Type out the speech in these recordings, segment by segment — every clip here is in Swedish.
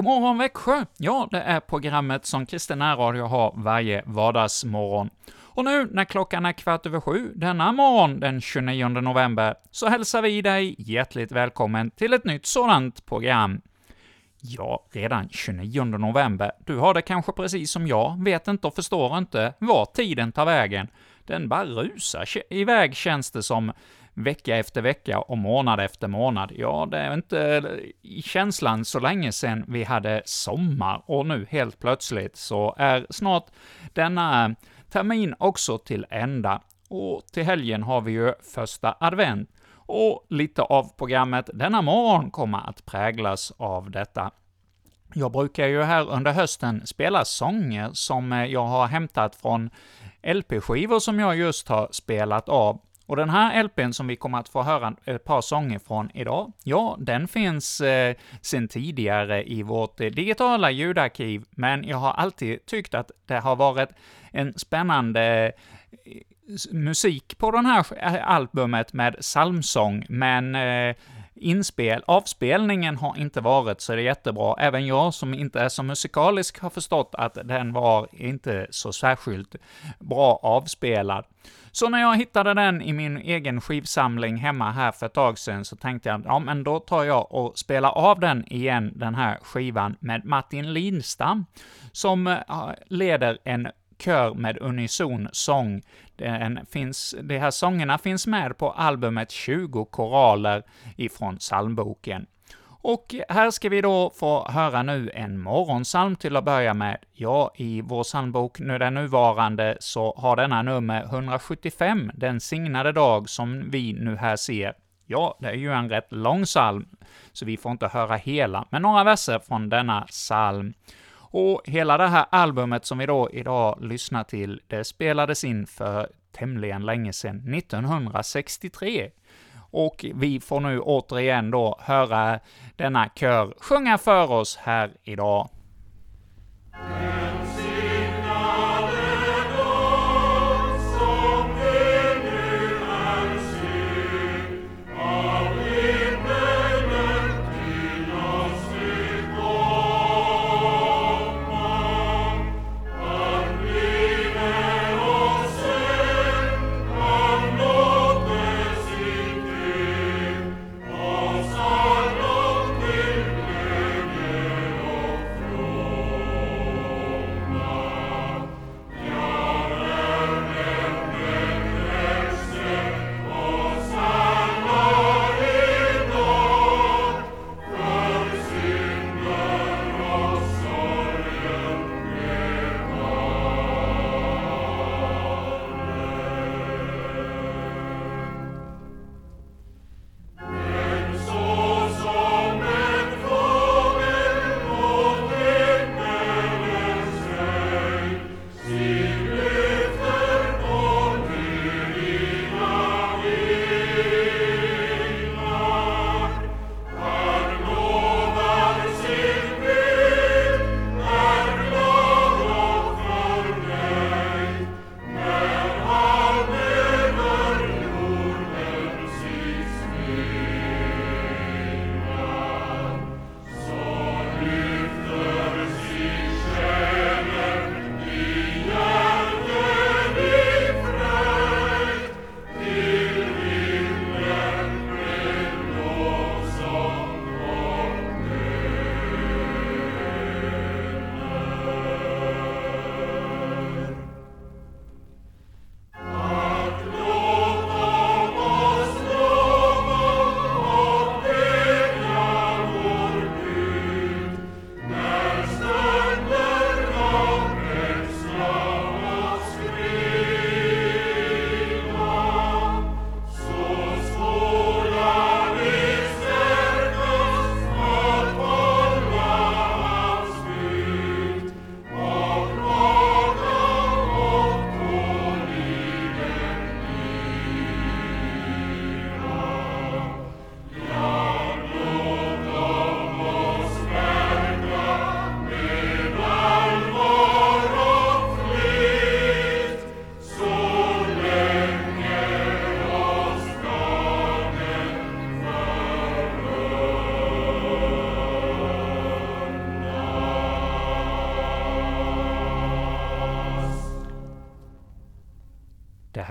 God morgon Växjö! Ja, det är programmet som Kristen Radio har varje vardagsmorgon. Och nu när klockan är kvart över sju denna morgon den 29 november, så hälsar vi dig hjärtligt välkommen till ett nytt sådant program. Ja, redan 29 november. Du har det kanske precis som jag, vet inte och förstår inte var tiden tar vägen. Den bara rusar iväg känns det som, vecka efter vecka och månad efter månad. Ja, det är inte i känslan så länge sedan vi hade sommar, och nu helt plötsligt så är snart denna termin också till ända. Och till helgen har vi ju första advent, och lite av programmet denna morgon kommer att präglas av detta. Jag brukar ju här under hösten spela sånger som jag har hämtat från LP-skivor som jag just har spelat av, och den här LPn som vi kommer att få höra ett par sånger från idag, ja, den finns eh, sen tidigare i vårt eh, digitala ljudarkiv, men jag har alltid tyckt att det har varit en spännande eh, musik på den här eh, albumet med psalmsång, men eh, inspel, avspelningen har inte varit så är det jättebra. Även jag som inte är så musikalisk har förstått att den var inte så särskilt bra avspelad. Så när jag hittade den i min egen skivsamling hemma här för ett tag sedan, så tänkte jag, ja men då tar jag och spelar av den igen, den här skivan, med Martin Lindstam, som eh, leder en kör med unison sång. Den finns, de här sångerna finns med på albumet 20 koraler ifrån psalmboken. Och här ska vi då få höra nu en morgonsalm till att börja med. Ja, i vår psalmbok, nu den nuvarande, så har denna nummer 175, den signade dag som vi nu här ser. Ja, det är ju en rätt lång psalm, så vi får inte höra hela, men några verser från denna psalm. Och hela det här albumet som vi då idag lyssnar till, det spelades in för tämligen länge sedan, 1963. Och vi får nu återigen då höra denna kör sjunga för oss här idag.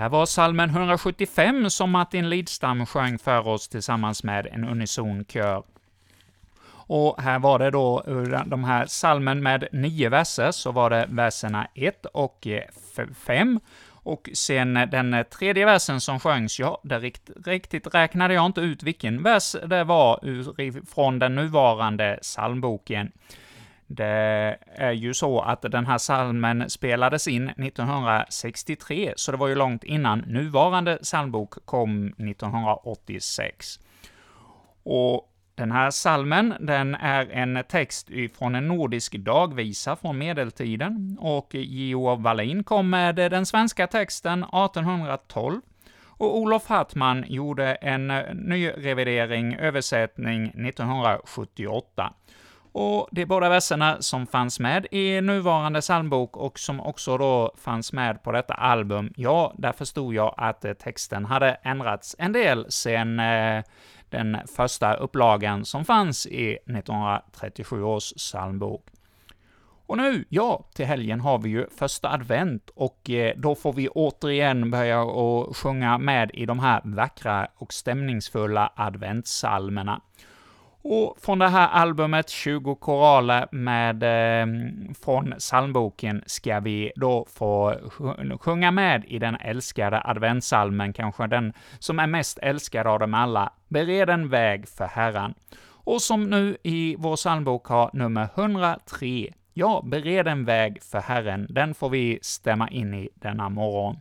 Här var salmen 175 som Martin Lidstam sjöng för oss tillsammans med en unison kör. Och här var det då ur de här salmen med nio verser, så var det verserna 1 och eh, 5, och sen den tredje versen som sjöngs, ja, det rikt, riktigt räknade jag inte ut vilken vers det var ur, från den nuvarande psalmboken. Det är ju så att den här salmen spelades in 1963, så det var ju långt innan nuvarande psalmbok kom 1986. Och den här salmen, den är en text från en nordisk dagvisa från medeltiden, och J.O. Wallin kom med den svenska texten 1812, och Olof Hartman gjorde en nyrevidering, översättning, 1978. Och de båda verserna som fanns med i nuvarande psalmbok och som också då fanns med på detta album, ja, där förstod jag att eh, texten hade ändrats en del sen eh, den första upplagan som fanns i 1937 års psalmbok. Och nu, ja, till helgen har vi ju första advent, och eh, då får vi återigen börja och sjunga med i de här vackra och stämningsfulla adventssalmerna. Och från det här albumet, 20 koraler med, eh, från psalmboken, ska vi då få sjunga med i den älskade adventssalmen, kanske den som är mest älskad av dem alla, Bered en väg för Herren. Och som nu i vår psalmbok har nummer 103, ja, bered en väg för Herren, den får vi stämma in i denna morgon.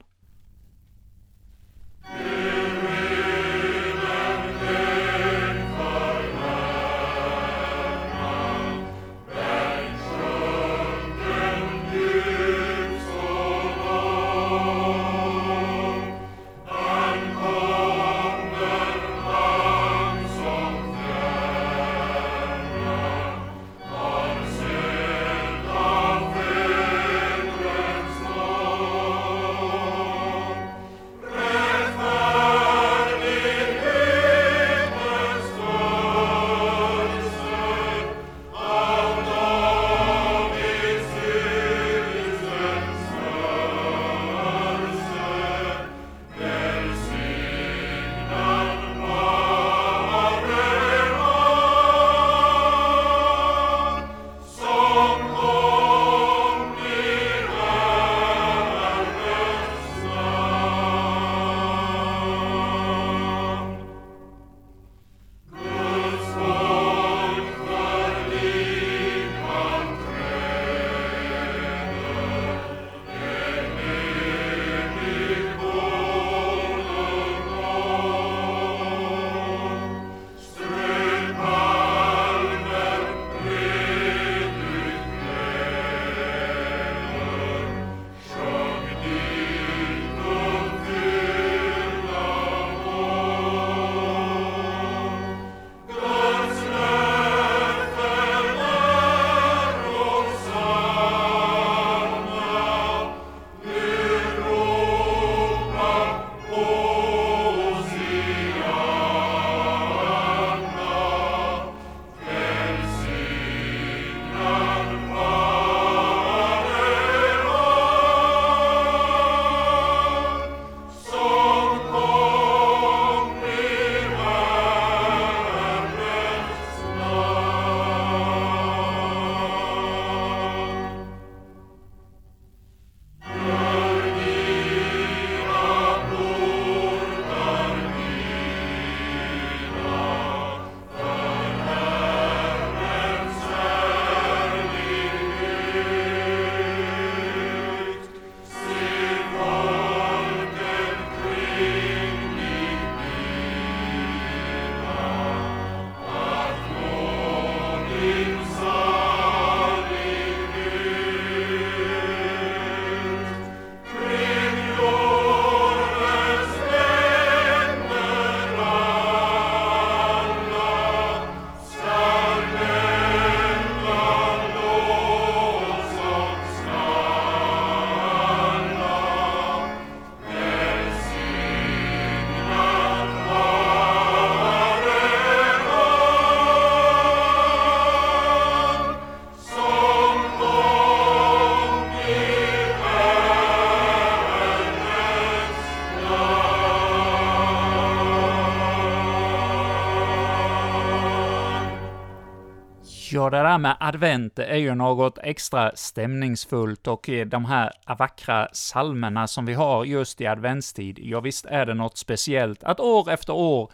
Och det där med advent är ju något extra stämningsfullt och eh, de här vackra salmerna som vi har just i adventstid, ja visst är det något speciellt att år efter år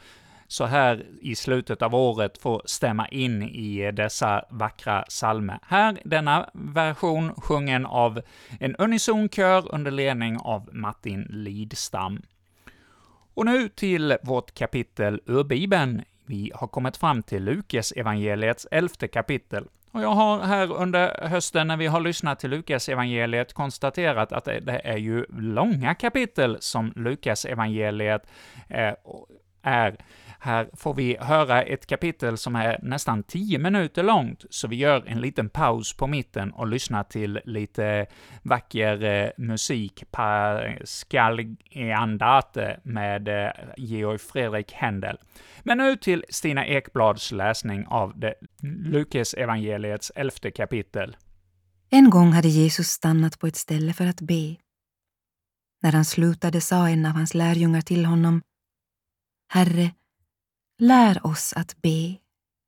så här i slutet av året få stämma in i eh, dessa vackra salmer. Här, denna version sjungen av en unison kör under ledning av Martin Lidstam. Och nu till vårt kapitel ur Bibeln. Vi har kommit fram till Lukas evangeliets elfte kapitel. Och jag har här under hösten, när vi har lyssnat till Lukas evangeliet konstaterat att det är ju långa kapitel som Lukas evangeliet eh, är. Här får vi höra ett kapitel som är nästan 10 minuter långt, så vi gör en liten paus på mitten och lyssnar till lite vacker eh, musik, Pascal Andate med eh, Georg Fredrik Händel. Men nu till Stina Ekblads läsning av det Lukas evangeliets elfte kapitel. En gång hade Jesus stannat på ett ställe för att be. När han slutade sa en av hans lärjungar till honom Herre, lär oss att be,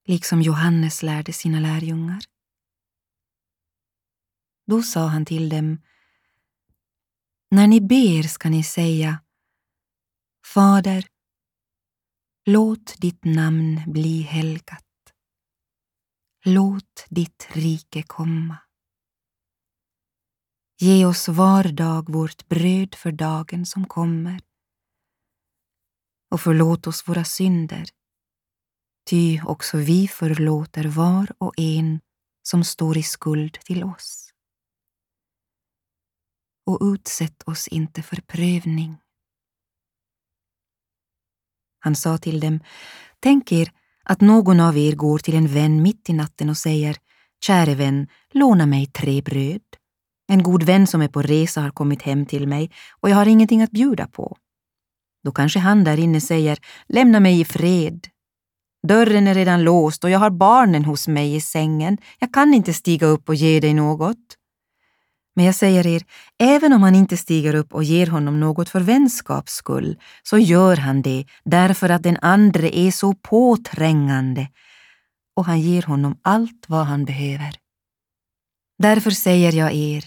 liksom Johannes lärde sina lärjungar. Då sa han till dem När ni ber ska ni säga Fader, låt ditt namn bli helgat. Låt ditt rike komma. Ge oss var dag vårt bröd för dagen som kommer och förlåt oss våra synder, ty också vi förlåter var och en som står i skuld till oss. Och utsätt oss inte för prövning. Han sa till dem, tänk er att någon av er går till en vän mitt i natten och säger, käre vän, låna mig tre bröd. En god vän som är på resa har kommit hem till mig och jag har ingenting att bjuda på. Då kanske han där inne säger ”lämna mig i fred”. Dörren är redan låst och jag har barnen hos mig i sängen. Jag kan inte stiga upp och ge dig något. Men jag säger er, även om han inte stiger upp och ger honom något för vänskaps skull, så gör han det därför att den andre är så påträngande och han ger honom allt vad han behöver. Därför säger jag er,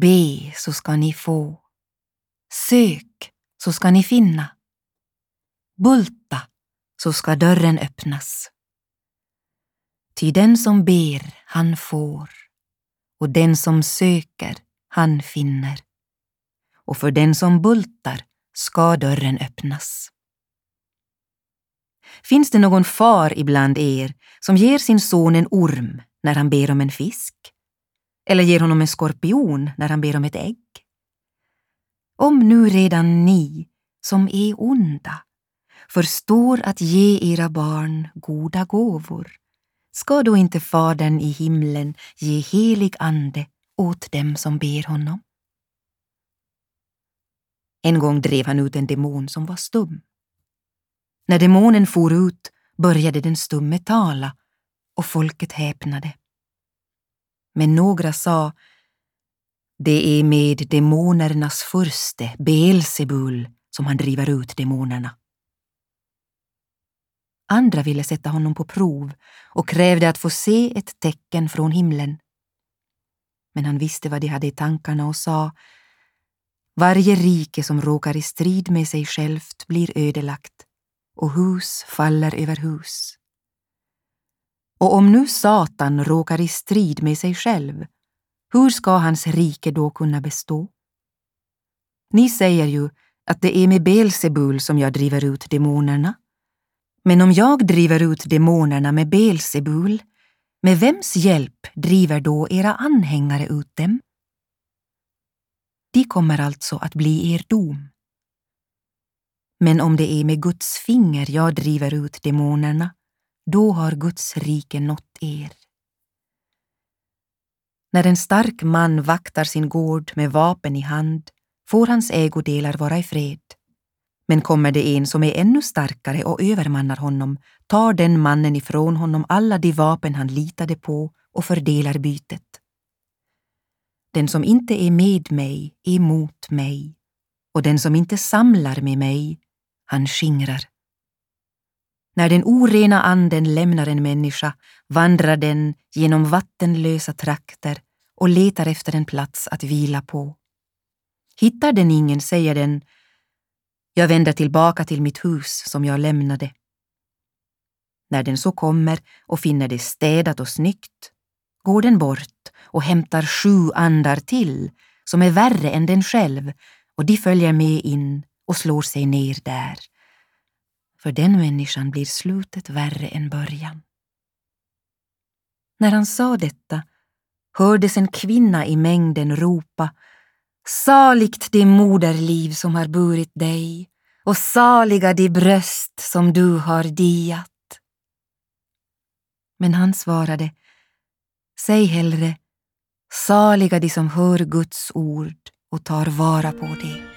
be så ska ni få. Sök så ska ni finna. Bulta, så ska dörren öppnas. Ty den som ber, han får, och den som söker, han finner. Och för den som bultar ska dörren öppnas. Finns det någon far ibland er som ger sin son en orm när han ber om en fisk? Eller ger honom en skorpion när han ber om ett ägg? Om nu redan ni, som är onda, förstår att ge era barn goda gåvor, ska då inte Fadern i himlen ge helig ande åt dem som ber honom? En gång drev han ut en demon som var stum. När demonen for ut började den stumme tala och folket häpnade. Men några sa det är med demonernas furste, Beelsebul som han driver ut demonerna. Andra ville sätta honom på prov och krävde att få se ett tecken från himlen. Men han visste vad de hade i tankarna och sa Varje rike som råkar i strid med sig självt blir ödelagt och hus faller över hus. Och om nu Satan råkar i strid med sig själv hur ska hans rike då kunna bestå? Ni säger ju att det är med Belsebul som jag driver ut demonerna. Men om jag driver ut demonerna med Belsebul, med vems hjälp driver då era anhängare ut dem? De kommer alltså att bli er dom. Men om det är med Guds finger jag driver ut demonerna, då har Guds rike nått er. När en stark man vaktar sin gård med vapen i hand får hans ägodelar vara i fred. Men kommer det en som är ännu starkare och övermannar honom tar den mannen ifrån honom alla de vapen han litade på och fördelar bytet. Den som inte är med mig är mot mig och den som inte samlar med mig, han skingrar. När den orena anden lämnar en människa vandrar den genom vattenlösa trakter och letar efter en plats att vila på. Hittar den ingen säger den jag vänder tillbaka till mitt hus som jag lämnade. När den så kommer och finner det städat och snyggt går den bort och hämtar sju andar till som är värre än den själv och de följer med in och slår sig ner där. För den människan blir slutet värre än början. När han sa detta hördes en kvinna i mängden ropa Saligt det moderliv som har burit dig och saliga de bröst som du har diat. Men han svarade Säg hellre Saliga de som hör Guds ord och tar vara på det.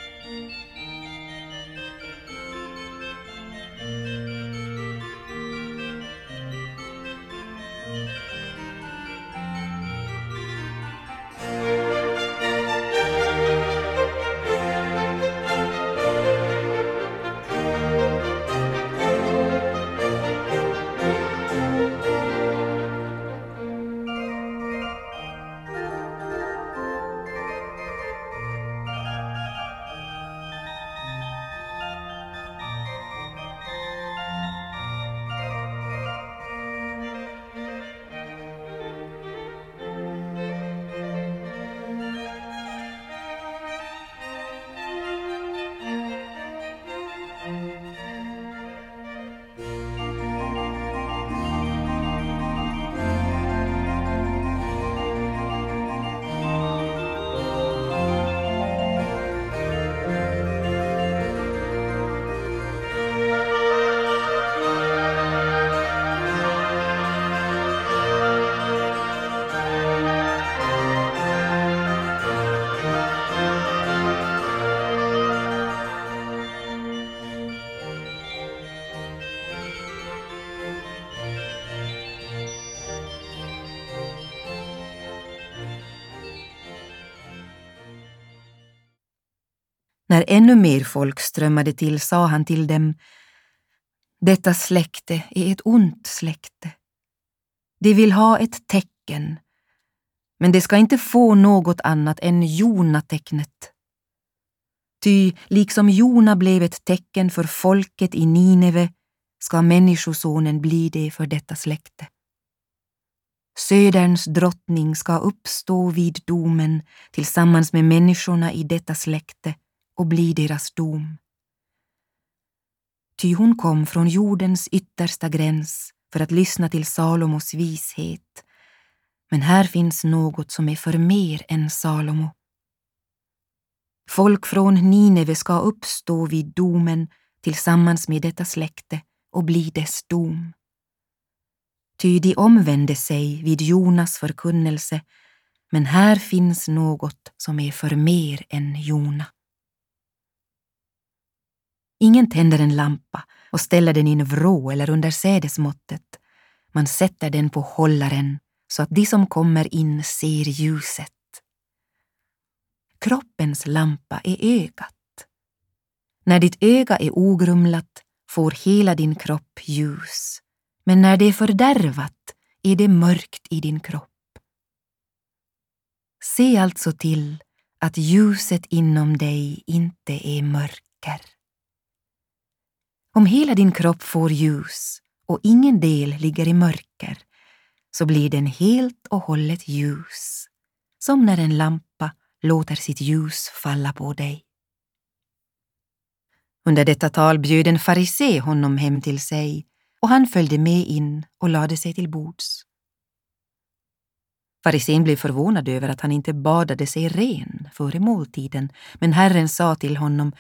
När ännu mer folk strömmade till sa han till dem Detta släkte är ett ont släkte. De vill ha ett tecken, men det ska inte få något annat än Jona-tecknet. Ty liksom Jona blev ett tecken för folket i Nineve ska Människosonen bli det för detta släkte. Söderns drottning ska uppstå vid domen tillsammans med människorna i detta släkte och bli deras dom. Ty hon kom från jordens yttersta gräns för att lyssna till Salomos vishet. Men här finns något som är för mer än Salomo. Folk från Nineve ska uppstå vid domen tillsammans med detta släkte och bli dess dom. Ty de omvände sig vid Jonas förkunnelse, men här finns något som är för mer än Jona. Ingen tänder en lampa och ställer den i en vrå eller under sädesmåttet. Man sätter den på hållaren så att de som kommer in ser ljuset. Kroppens lampa är ögat. När ditt öga är ogrumlat får hela din kropp ljus, men när det är fördärvat är det mörkt i din kropp. Se alltså till att ljuset inom dig inte är mörker. Om hela din kropp får ljus och ingen del ligger i mörker så blir den helt och hållet ljus, som när en lampa låter sitt ljus falla på dig. Under detta tal bjöd en farisé honom hem till sig och han följde med in och lade sig till bords. Farisén blev förvånad över att han inte badade sig ren före måltiden, men Herren sa till honom,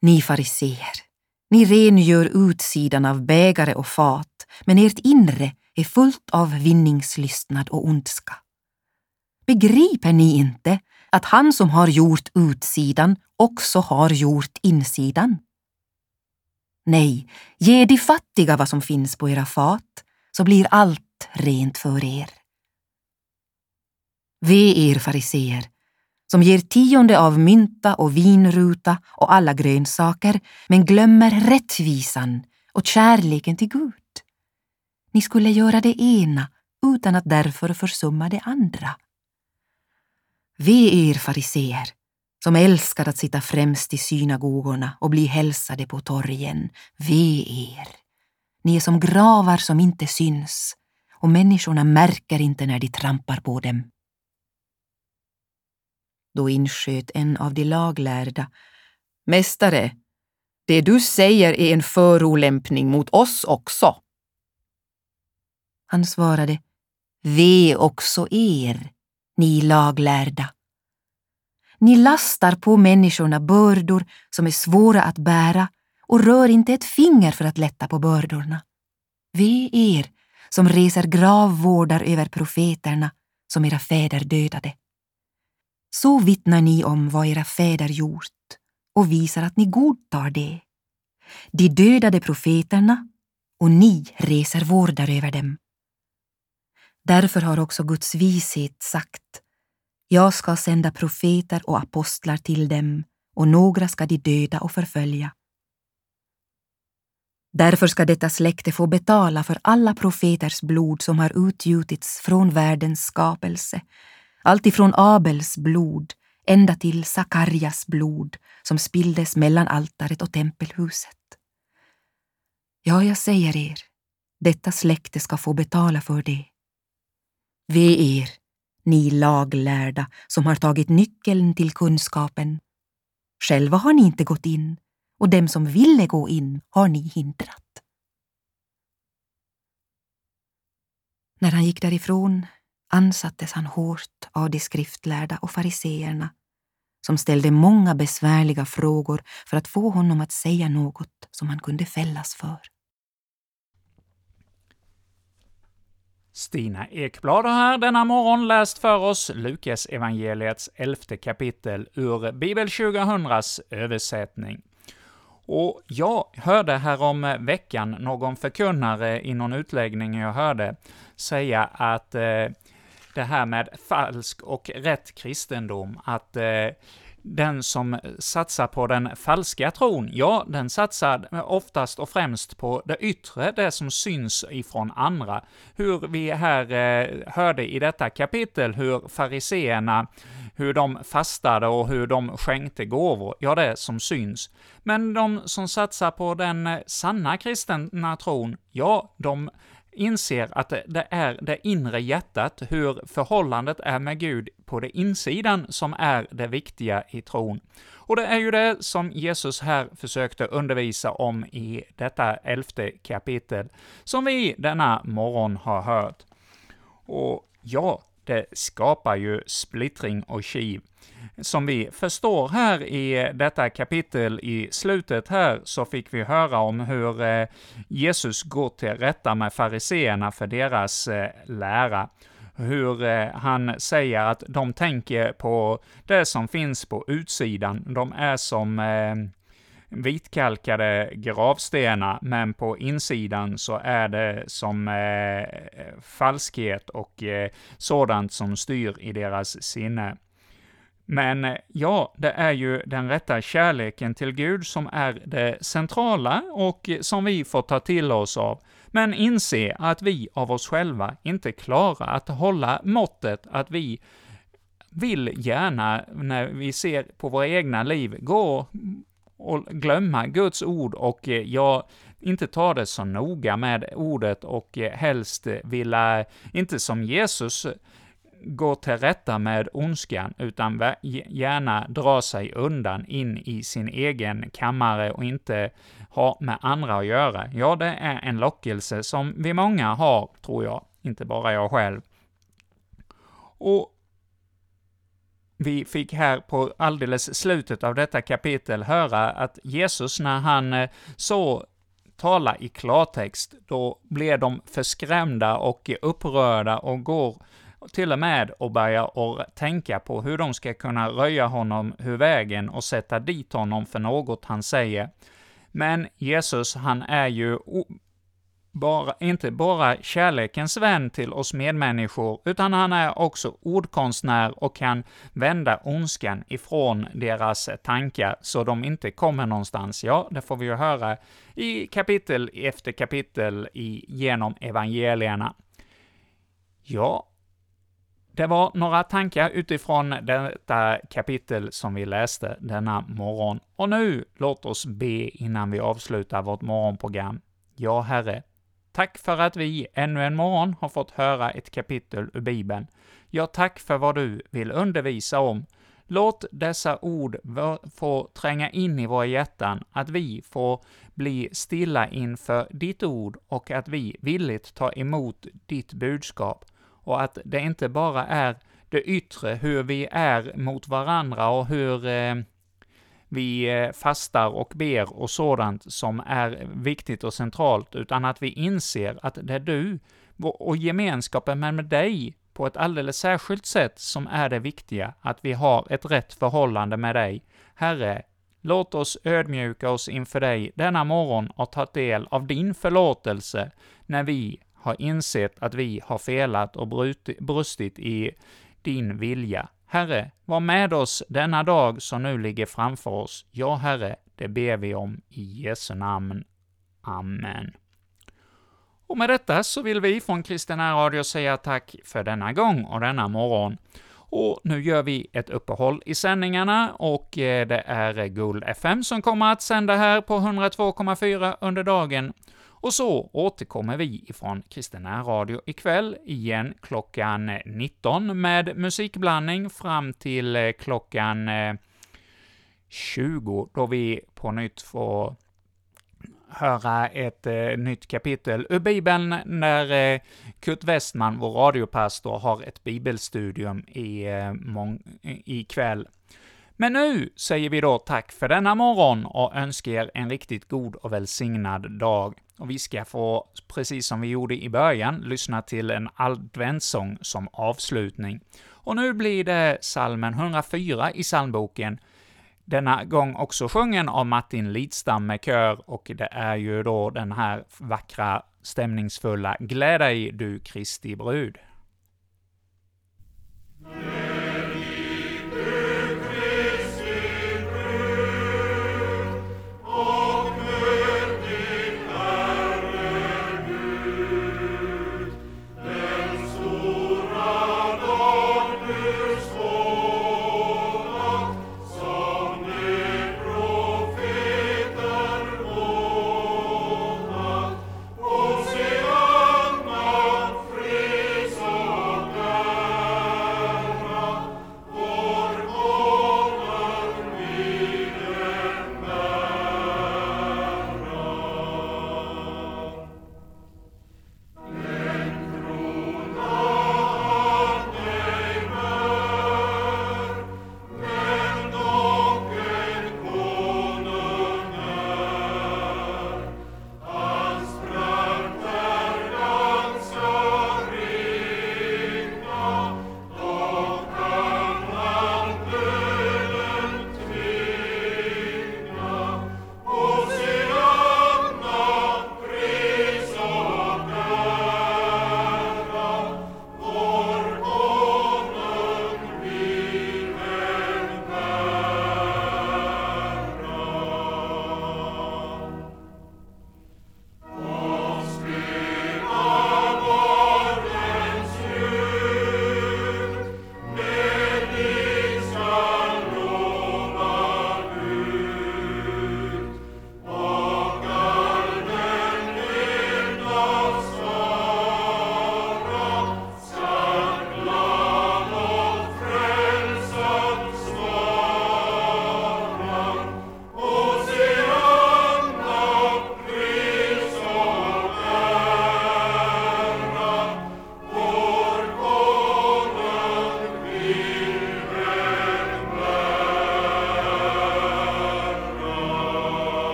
ni fariséer ni rengör utsidan av bägare och fat, men ert inre är fullt av vinningslystnad och ondska. Begriper ni inte att han som har gjort utsidan också har gjort insidan? Nej, ge de fattiga vad som finns på era fat, så blir allt rent för er. Ve er fariseer, som ger tionde av mynta och vinruta och alla grönsaker men glömmer rättvisan och kärleken till Gud. Ni skulle göra det ena utan att därför försumma det andra. Ve er fariseer, som älskar att sitta främst i synagogorna och bli hälsade på torgen. Ve er! Ni är som gravar som inte syns och människorna märker inte när de trampar på dem. Då insköt en av de laglärda. Mästare, det du säger är en förolämpning mot oss också. Han svarade, Ve också er, ni laglärda. Ni lastar på människorna bördor som är svåra att bära och rör inte ett finger för att lätta på bördorna. Ve er som reser gravvårdar över profeterna som era fäder dödade. Så vittnar ni om vad era fäder gjort och visar att ni godtar det. De dödade profeterna och ni reser vårdar över dem. Därför har också Guds vishet sagt jag ska sända profeter och apostlar till dem och några ska de döda och förfölja. Därför ska detta släkte få betala för alla profeters blod som har utgjutits från världens skapelse, alltifrån Abels blod ända till Sakarjas blod som spilldes mellan altaret och tempelhuset. Ja, jag säger er, detta släkte ska få betala för det. Ve er, ni laglärda som har tagit nyckeln till kunskapen. Själva har ni inte gått in och dem som ville gå in har ni hindrat. När han gick därifrån ansattes han hårt av de skriftlärda och fariseerna som ställde många besvärliga frågor för att få honom att säga något som han kunde fällas för. Stina Ekblad har här denna morgon läst för oss Lukas evangeliets elfte kapitel ur Bibel 2000s översättning. Och jag hörde härom veckan någon förkunnare i någon utläggning jag hörde säga att eh, det här med falsk och rätt kristendom, att eh, den som satsar på den falska tron, ja, den satsar oftast och främst på det yttre, det som syns ifrån andra. Hur vi här eh, hörde i detta kapitel hur fariseerna, hur de fastade och hur de skänkte gåvor, ja, det som syns. Men de som satsar på den eh, sanna kristna tron, ja, de inser att det är det inre hjärtat, hur förhållandet är med Gud på det insidan, som är det viktiga i tron. Och det är ju det som Jesus här försökte undervisa om i detta elfte kapitel, som vi denna morgon har hört. Och ja, det skapar ju splittring och kiv. Som vi förstår här i detta kapitel i slutet här, så fick vi höra om hur eh, Jesus går till rätta med fariseerna för deras eh, lära hur eh, han säger att de tänker på det som finns på utsidan. De är som vitkalkade gravstenar, men på insidan så är det som eh, falskhet och eh, sådant som styr i deras sinne. Men eh, ja, det är ju den rätta kärleken till Gud som är det centrala och som vi får ta till oss av. Men inse att vi av oss själva inte klarar att hålla måttet, att vi vill gärna, när vi ser på våra egna liv, gå och glömma Guds ord och eh, jag inte ta det så noga med ordet och eh, helst vilja, inte som Jesus, gå till rätta med ondskan, utan gärna dra sig undan in i sin egen kammare och inte ha med andra att göra. Ja, det är en lockelse som vi många har, tror jag, inte bara jag själv. Och vi fick här på alldeles slutet av detta kapitel höra att Jesus, när han eh, så tala i klartext, då blir de förskrämda och upprörda och går till och med och börjar och tänka på hur de ska kunna röja honom ur vägen och sätta dit honom för något han säger. Men Jesus, han är ju bara, inte bara kärlekens vän till oss medmänniskor, utan han är också ordkonstnär och kan vända ondskan ifrån deras tankar så de inte kommer någonstans. Ja, det får vi ju höra i kapitel efter kapitel i, genom evangelierna. Ja, det var några tankar utifrån detta kapitel som vi läste denna morgon. Och nu, låt oss be innan vi avslutar vårt morgonprogram. Ja, Herre, tack för att vi ännu en morgon har fått höra ett kapitel ur Bibeln. Ja, tack för vad du vill undervisa om. Låt dessa ord få tränga in i våra hjärtan, att vi får bli stilla inför ditt ord och att vi villigt tar emot ditt budskap och att det inte bara är det yttre, hur vi är mot varandra och hur eh, vi eh, fastar och ber och sådant som är viktigt och centralt, utan att vi inser att det är du och gemenskapen med dig på ett alldeles särskilt sätt som är det viktiga, att vi har ett rätt förhållande med dig. Herre, låt oss ödmjuka oss inför dig denna morgon och ta del av din förlåtelse när vi har insett att vi har felat och brustit i din vilja. Herre, var med oss denna dag som nu ligger framför oss. Ja, Herre, det ber vi om i Jesu namn. Amen. Och med detta så vill vi från Kristina Radio säga tack för denna gång och denna morgon. Och nu gör vi ett uppehåll i sändningarna och eh, det är Guld FM som kommer att sända här på 102,4 under dagen. Och så återkommer vi ifrån Kristina Radio ikväll igen klockan 19 med musikblandning fram till eh, klockan eh, 20, då vi på nytt får höra ett eh, nytt kapitel ur Bibeln, när eh, Kurt Westman, vår radiopastor, har ett bibelstudium i, eh, i kväll. Men nu säger vi då tack för denna morgon och önskar er en riktigt god och välsignad dag. Och vi ska få, precis som vi gjorde i början, lyssna till en adventssång som avslutning. Och nu blir det salmen 104 i psalmboken, denna gång också sjungen av Martin Lidstam med kör, och det är ju då den här vackra, stämningsfulla ”Gläd dig, du Kristi brud”.